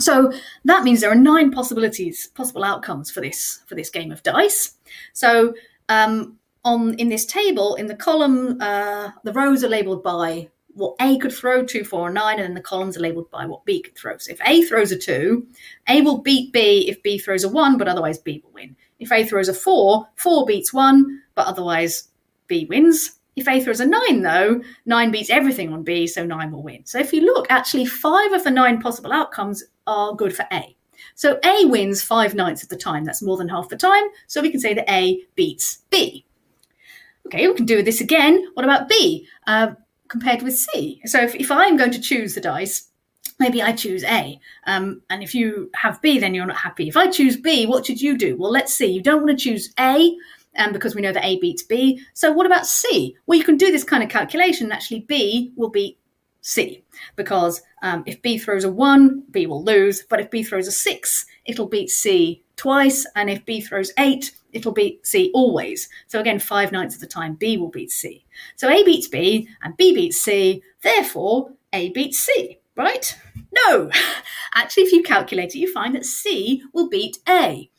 A: So that means there are nine possibilities, possible outcomes for this for this game of dice. So um, on in this table, in the column, uh, the rows are labelled by what A could throw, two, four, and nine, and then the columns are labelled by what B could throw. So if A throws a two, A will beat B if B throws a one, but otherwise B will win. If A throws a four, four beats one, but otherwise B wins. If A throws a nine, though, nine beats everything on B, so nine will win. So if you look, actually, five of the nine possible outcomes are good for A. So A wins five ninths of the time. That's more than half the time. So we can say that A beats B. Okay, we can do this again. What about B uh, compared with C? So if, if I'm going to choose the dice, maybe I choose A. Um, and if you have B, then you're not happy. If I choose B, what should you do? Well, let's see. You don't want to choose A um, because we know that A beats B. So what about C? Well, you can do this kind of calculation. Actually, B will beat C because um, if B throws a one, B will lose. But if B throws a six, it'll beat C twice. And if B throws eight, it'll beat C always. So again, five ninths of the time, B will beat C. So A beats B and B beats C. Therefore, A beats C, right? No. Actually, if you calculate it, you find that C will beat A.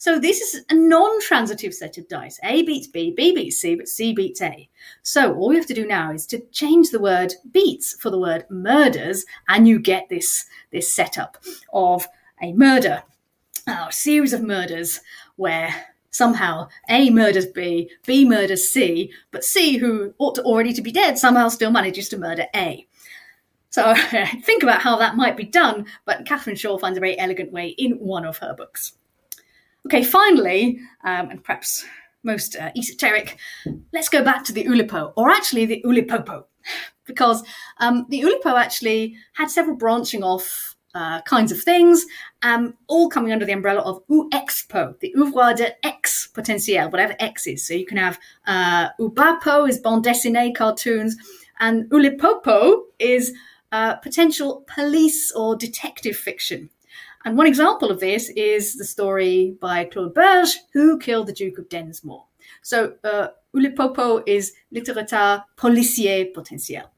A: So this is a non-transitive set of dice. A beats B, B beats C, but C beats A. So all we have to do now is to change the word beats for the word murders, and you get this, this setup of a murder, a series of murders where somehow A murders B, B murders C, but C, who ought to already to be dead, somehow still manages to murder A. So think about how that might be done, but Catherine Shaw finds a very elegant way in one of her books. Okay, finally, um, and perhaps most uh, esoteric, let's go back to the Oulipo, or actually the Oulipopo, because um, the Oulipo actually had several branching off uh, kinds of things, um, all coming under the umbrella of OuXPo, the Ouvroir de X potentiel, whatever X is. So you can have uh, Oubapo is bande dessinée, cartoons, and Oulipopo is uh, potential police or detective fiction. And one example of this is the story by Claude Berge, Who Killed the Duke of Densmore. So, uh, Oulipopo is littérature policier potentiel.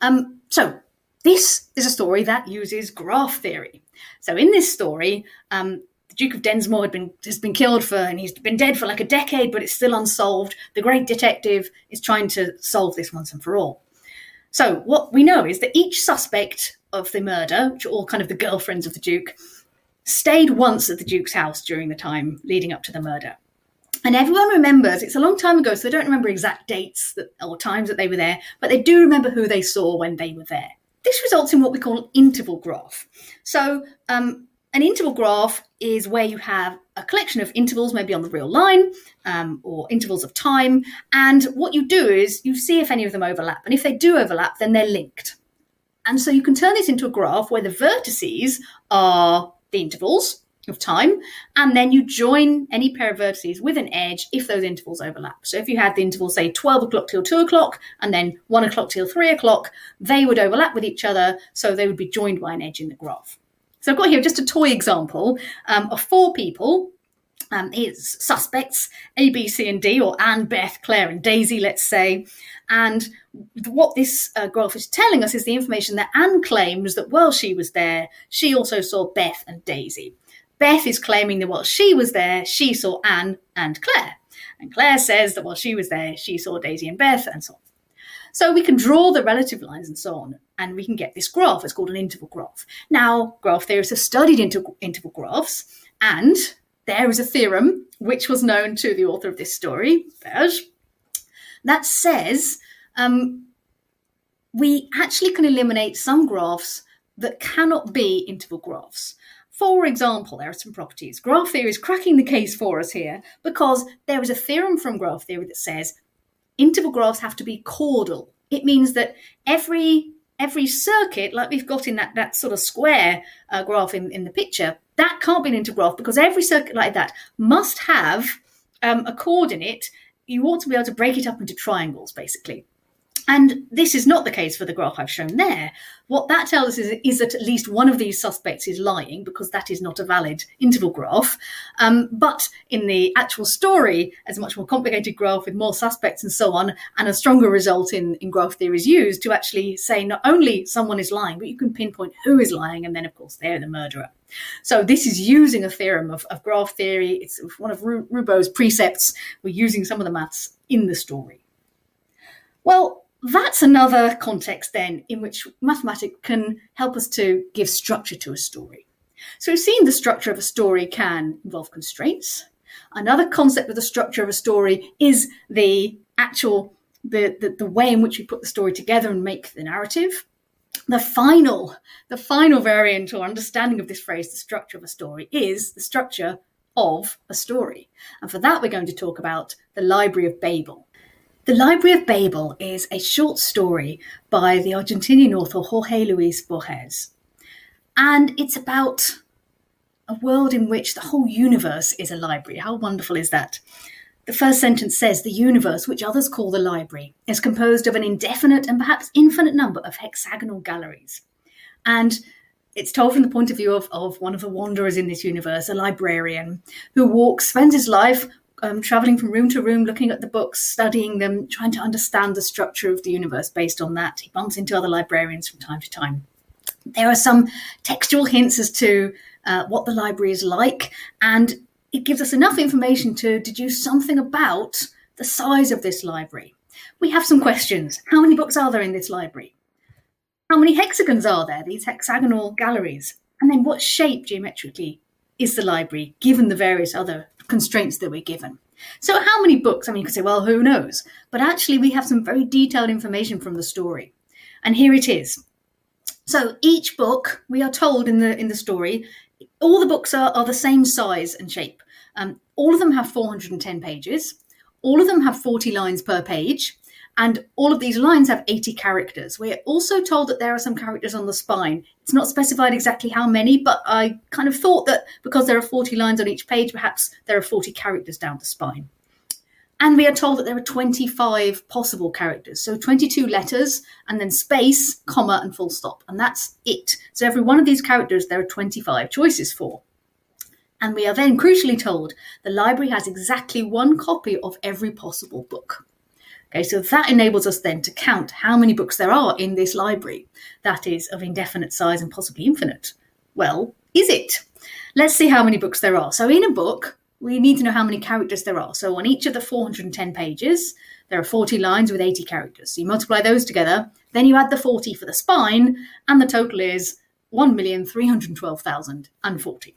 A: Um, so, this is a story that uses graph theory. So, in this story, um, the Duke of Densmore had been has been killed for, and he's been dead for like a decade, but it's still unsolved. The great detective is trying to solve this once and for all. So, what we know is that each suspect of the murder, which are all kind of the girlfriends of the Duke, stayed once at the Duke's house during the time leading up to the murder. And everyone remembers, it's a long time ago, so they don't remember exact dates that, or times that they were there, but they do remember who they saw when they were there. This results in what we call an interval graph. So, um, an interval graph is where you have a collection of intervals, maybe on the real line um, or intervals of time. And what you do is you see if any of them overlap. And if they do overlap, then they're linked. And so you can turn this into a graph where the vertices are the intervals of time, and then you join any pair of vertices with an edge if those intervals overlap. So if you had the interval, say 12 o'clock till 2 o'clock, and then 1 o'clock till 3 o'clock, they would overlap with each other, so they would be joined by an edge in the graph. So I've got here just a toy example um, of four people um, is suspects A, B, C, and D, or Anne, Beth, Claire, and Daisy, let's say. And what this uh, graph is telling us is the information that Anne claims that while she was there, she also saw Beth and Daisy. Beth is claiming that while she was there, she saw Anne and Claire. And Claire says that while she was there, she saw Daisy and Beth, and so on. So we can draw the relative lines and so on, and we can get this graph. It's called an interval graph. Now, graph theorists have studied inter- interval graphs, and there is a theorem which was known to the author of this story, that says um, we actually can eliminate some graphs that cannot be interval graphs. For example, there are some properties. Graph theory is cracking the case for us here because there is a theorem from graph theory that says interval graphs have to be chordal. It means that every every circuit, like we've got in that, that sort of square uh, graph in, in the picture, that can't be an interval graph because every circuit like that must have um, a chord in it you ought to be able to break it up into triangles, basically. And this is not the case for the graph I've shown there. What that tells us is, is that at least one of these suspects is lying because that is not a valid interval graph. Um, but in the actual story, as a much more complicated graph with more suspects and so on, and a stronger result in, in graph theory is used to actually say not only someone is lying, but you can pinpoint who is lying, and then of course they're the murderer. So this is using a theorem of, of graph theory. It's one of Roubaud's precepts. We're using some of the maths in the story. Well, that's another context then in which mathematics can help us to give structure to a story. So we've seen the structure of a story can involve constraints. Another concept of the structure of a story is the actual the, the, the way in which we put the story together and make the narrative. The final, the final variant or understanding of this phrase, the structure of a story, is the structure of a story. And for that, we're going to talk about the Library of Babel. The Library of Babel is a short story by the Argentinian author Jorge Luis Borges. And it's about a world in which the whole universe is a library. How wonderful is that? The first sentence says the universe, which others call the library, is composed of an indefinite and perhaps infinite number of hexagonal galleries. And it's told from the point of view of, of one of the wanderers in this universe, a librarian, who walks, spends his life um, traveling from room to room, looking at the books, studying them, trying to understand the structure of the universe based on that. He bumps into other librarians from time to time. There are some textual hints as to uh, what the library is like, and it gives us enough information to deduce something about the size of this library. We have some questions. How many books are there in this library? How many hexagons are there, these hexagonal galleries? And then what shape geometrically is the library, given the various other constraints that we're given. So, how many books? I mean, you could say, well, who knows? But actually, we have some very detailed information from the story. And here it is. So, each book, we are told in the, in the story, all the books are, are the same size and shape. Um, all of them have 410 pages. All of them have 40 lines per page. And all of these lines have 80 characters. We're also told that there are some characters on the spine. It's not specified exactly how many, but I kind of thought that because there are 40 lines on each page, perhaps there are 40 characters down the spine. And we are told that there are 25 possible characters. So 22 letters and then space, comma, and full stop. And that's it. So every one of these characters, there are 25 choices for. And we are then crucially told the library has exactly one copy of every possible book. Okay, so that enables us then to count how many books there are in this library that is of indefinite size and possibly infinite. Well, is it? Let's see how many books there are. So, in a book, we need to know how many characters there are. So, on each of the 410 pages, there are 40 lines with 80 characters. So, you multiply those together, then you add the 40 for the spine, and the total is 1,312,040.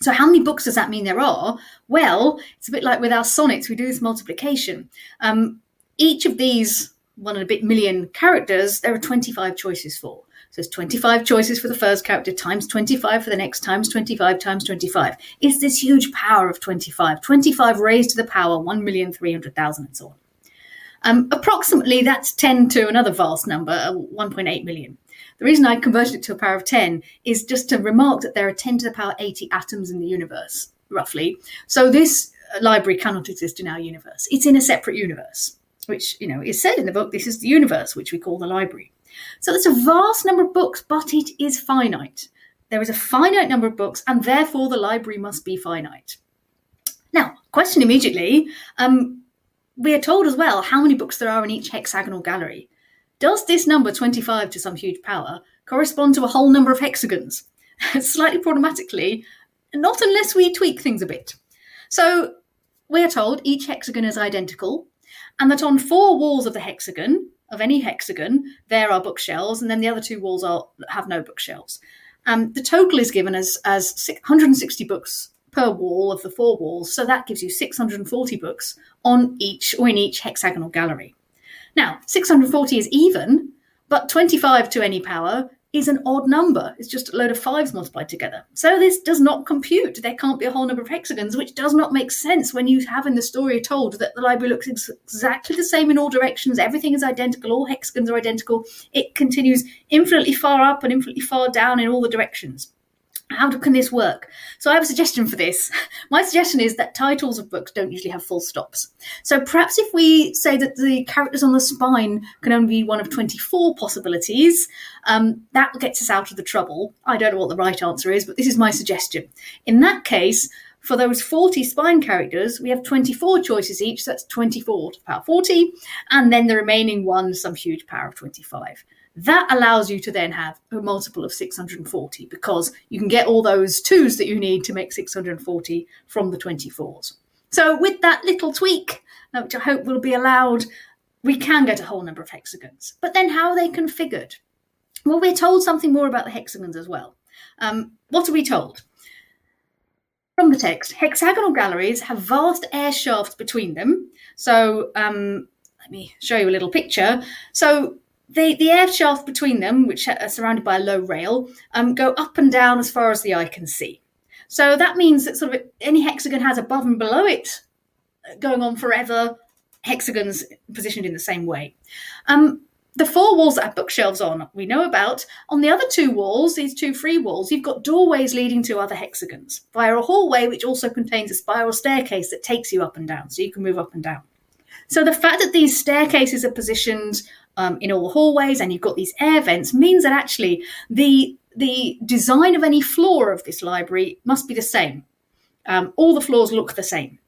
A: So, how many books does that mean there are? Well, it's a bit like with our sonnets, we do this multiplication. Um, each of these one and a bit million characters, there are 25 choices for. So it's 25 choices for the first character times 25 for the next times 25 times 25. It's this huge power of 25. 25 raised to the power 1,300,000 and so on. Um, approximately that's 10 to another vast number, uh, 1.8 million. The reason I converted it to a power of 10 is just to remark that there are 10 to the power 80 atoms in the universe, roughly. So this library cannot exist in our universe. It's in a separate universe which you know is said in the book this is the universe which we call the library. So there's a vast number of books but it is finite. There is a finite number of books and therefore the library must be finite. Now question immediately um, we are told as well how many books there are in each hexagonal gallery. Does this number 25 to some huge power correspond to a whole number of hexagons? Slightly problematically not unless we tweak things a bit. So we are told each hexagon is identical and that on four walls of the hexagon, of any hexagon, there are bookshelves, and then the other two walls are have no bookshelves. Um, the total is given as as 160 books per wall of the four walls, so that gives you 640 books on each or in each hexagonal gallery. Now, 640 is even, but 25 to any power is an odd number. It's just a load of fives multiplied together. So this does not compute. There can't be a whole number of hexagons, which does not make sense when you have in the story told that the library looks ex- exactly the same in all directions. Everything is identical. All hexagons are identical. It continues infinitely far up and infinitely far down in all the directions. How can this work? So I have a suggestion for this. My suggestion is that titles of books don't usually have full stops. So perhaps if we say that the characters on the spine can only be one of 24 possibilities, um, that gets us out of the trouble. I don't know what the right answer is, but this is my suggestion. In that case, for those 40 spine characters, we have 24 choices each, so that's 24 to the power 40, and then the remaining one, some huge power of 25. That allows you to then have a multiple of 640 because you can get all those twos that you need to make 640 from the 24s. So, with that little tweak, uh, which I hope will be allowed, we can get a whole number of hexagons. But then, how are they configured? Well, we're told something more about the hexagons as well. Um, what are we told? From the text, hexagonal galleries have vast air shafts between them. So, um, let me show you a little picture. So, the, the air shaft between them, which are surrounded by a low rail, um, go up and down as far as the eye can see. So that means that sort of any hexagon has above and below it uh, going on forever, hexagons positioned in the same way. Um, the four walls that have bookshelves on, we know about. On the other two walls, these two free walls, you've got doorways leading to other hexagons via a hallway which also contains a spiral staircase that takes you up and down, so you can move up and down. So the fact that these staircases are positioned um, in all the hallways and you've got these air vents means that actually the the design of any floor of this library must be the same. Um, all the floors look the same.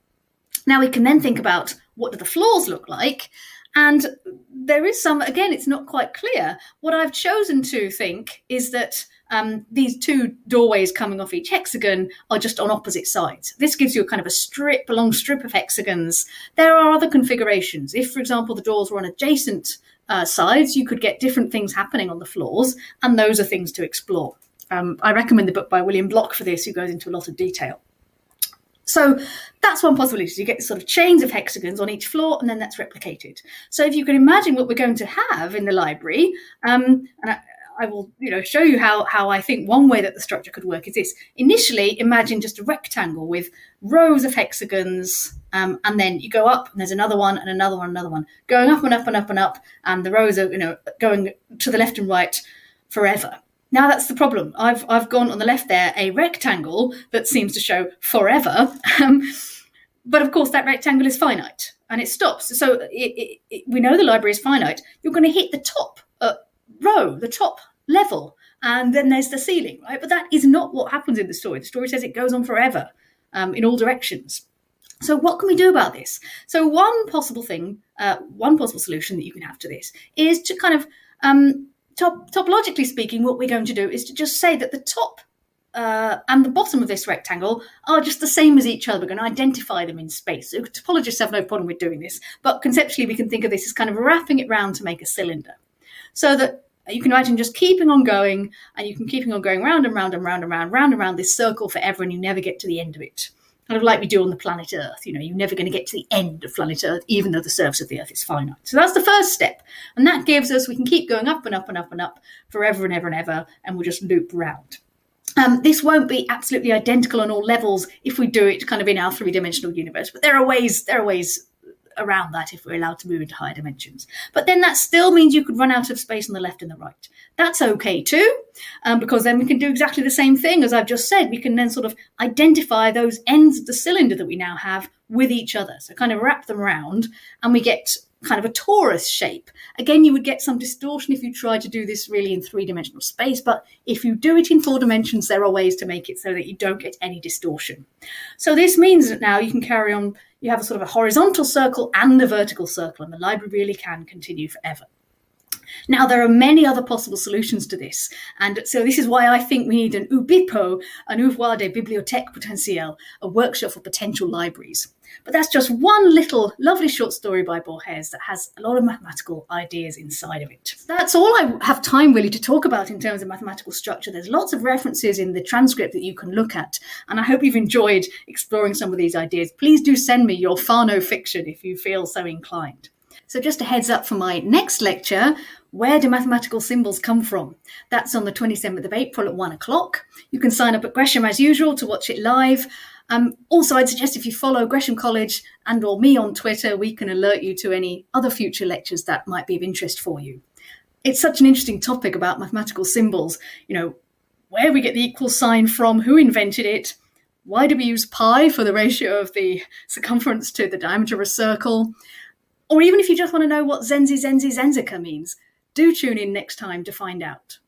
A: Now we can then think about what do the floors look like, and there is some again it's not quite clear. What I've chosen to think is that um, these two doorways coming off each hexagon are just on opposite sides. This gives you a kind of a strip, a long strip of hexagons. There are other configurations. If, for example, the doors were on adjacent uh, sides, you could get different things happening on the floors, and those are things to explore. Um, I recommend the book by William Bloch for this, who goes into a lot of detail. So that's one possibility. You get sort of chains of hexagons on each floor, and then that's replicated. So if you can imagine what we're going to have in the library, um, and I, I will, you know, show you how how I think one way that the structure could work is this. Initially, imagine just a rectangle with rows of hexagons, um, and then you go up, and there's another one, and another one, another one, going up and up and up and up, and the rows are, you know, going to the left and right forever. Now that's the problem. I've I've gone on the left there a rectangle that seems to show forever, um, but of course that rectangle is finite and it stops. So it, it, it, we know the library is finite. You're going to hit the top uh, row, the top level, and then there's the ceiling, right? But that is not what happens in the story. The story says it goes on forever um, in all directions. So, what can we do about this? So, one possible thing, uh, one possible solution that you can have to this is to kind of, um, top, topologically speaking, what we're going to do is to just say that the top uh, and the bottom of this rectangle are just the same as each other. We're going to identify them in space. So, topologists have no problem with doing this, but conceptually, we can think of this as kind of wrapping it round to make a cylinder. So that you can imagine just keeping on going and you can keeping on going round and round and round and round, round and round this circle forever and you never get to the end of it. Kind of like we do on the planet Earth. You know, you're never going to get to the end of planet Earth, even though the surface of the Earth is finite. So that's the first step. And that gives us, we can keep going up and up and up and up forever and ever and ever, and we'll just loop round. Um, this won't be absolutely identical on all levels if we do it kind of in our three dimensional universe, but there are ways, there are ways around that if we're allowed to move into higher dimensions. But then that still means you could run out of space on the left and the right. That's okay too, um, because then we can do exactly the same thing as I've just said. We can then sort of identify those ends of the cylinder that we now have with each other. So kind of wrap them around and we get kind of a torus shape. Again, you would get some distortion if you tried to do this really in three dimensional space, but if you do it in four dimensions, there are ways to make it so that you don't get any distortion. So this means that now you can carry on you have a sort of a horizontal circle and a vertical circle, and the library really can continue forever. Now, there are many other possible solutions to this, and so this is why I think we need an OuBiPo, an Ouvroir des Bibliothèques Potentielles, a workshop for potential libraries. But that's just one little lovely short story by Borges that has a lot of mathematical ideas inside of it. That's all I have time really to talk about in terms of mathematical structure. There's lots of references in the transcript that you can look at, and I hope you've enjoyed exploring some of these ideas. Please do send me your Fano fiction if you feel so inclined. So, just a heads up for my next lecture where do mathematical symbols come from? That's on the 27th of April at one o'clock. You can sign up at Gresham as usual to watch it live. Um, also, I'd suggest if you follow Gresham College and or me on Twitter, we can alert you to any other future lectures that might be of interest for you. It's such an interesting topic about mathematical symbols. You know, where we get the equal sign from, who invented it, why do we use pi for the ratio of the circumference to the diameter of a circle, or even if you just want to know what zenzizenzizenzic means, do tune in next time to find out.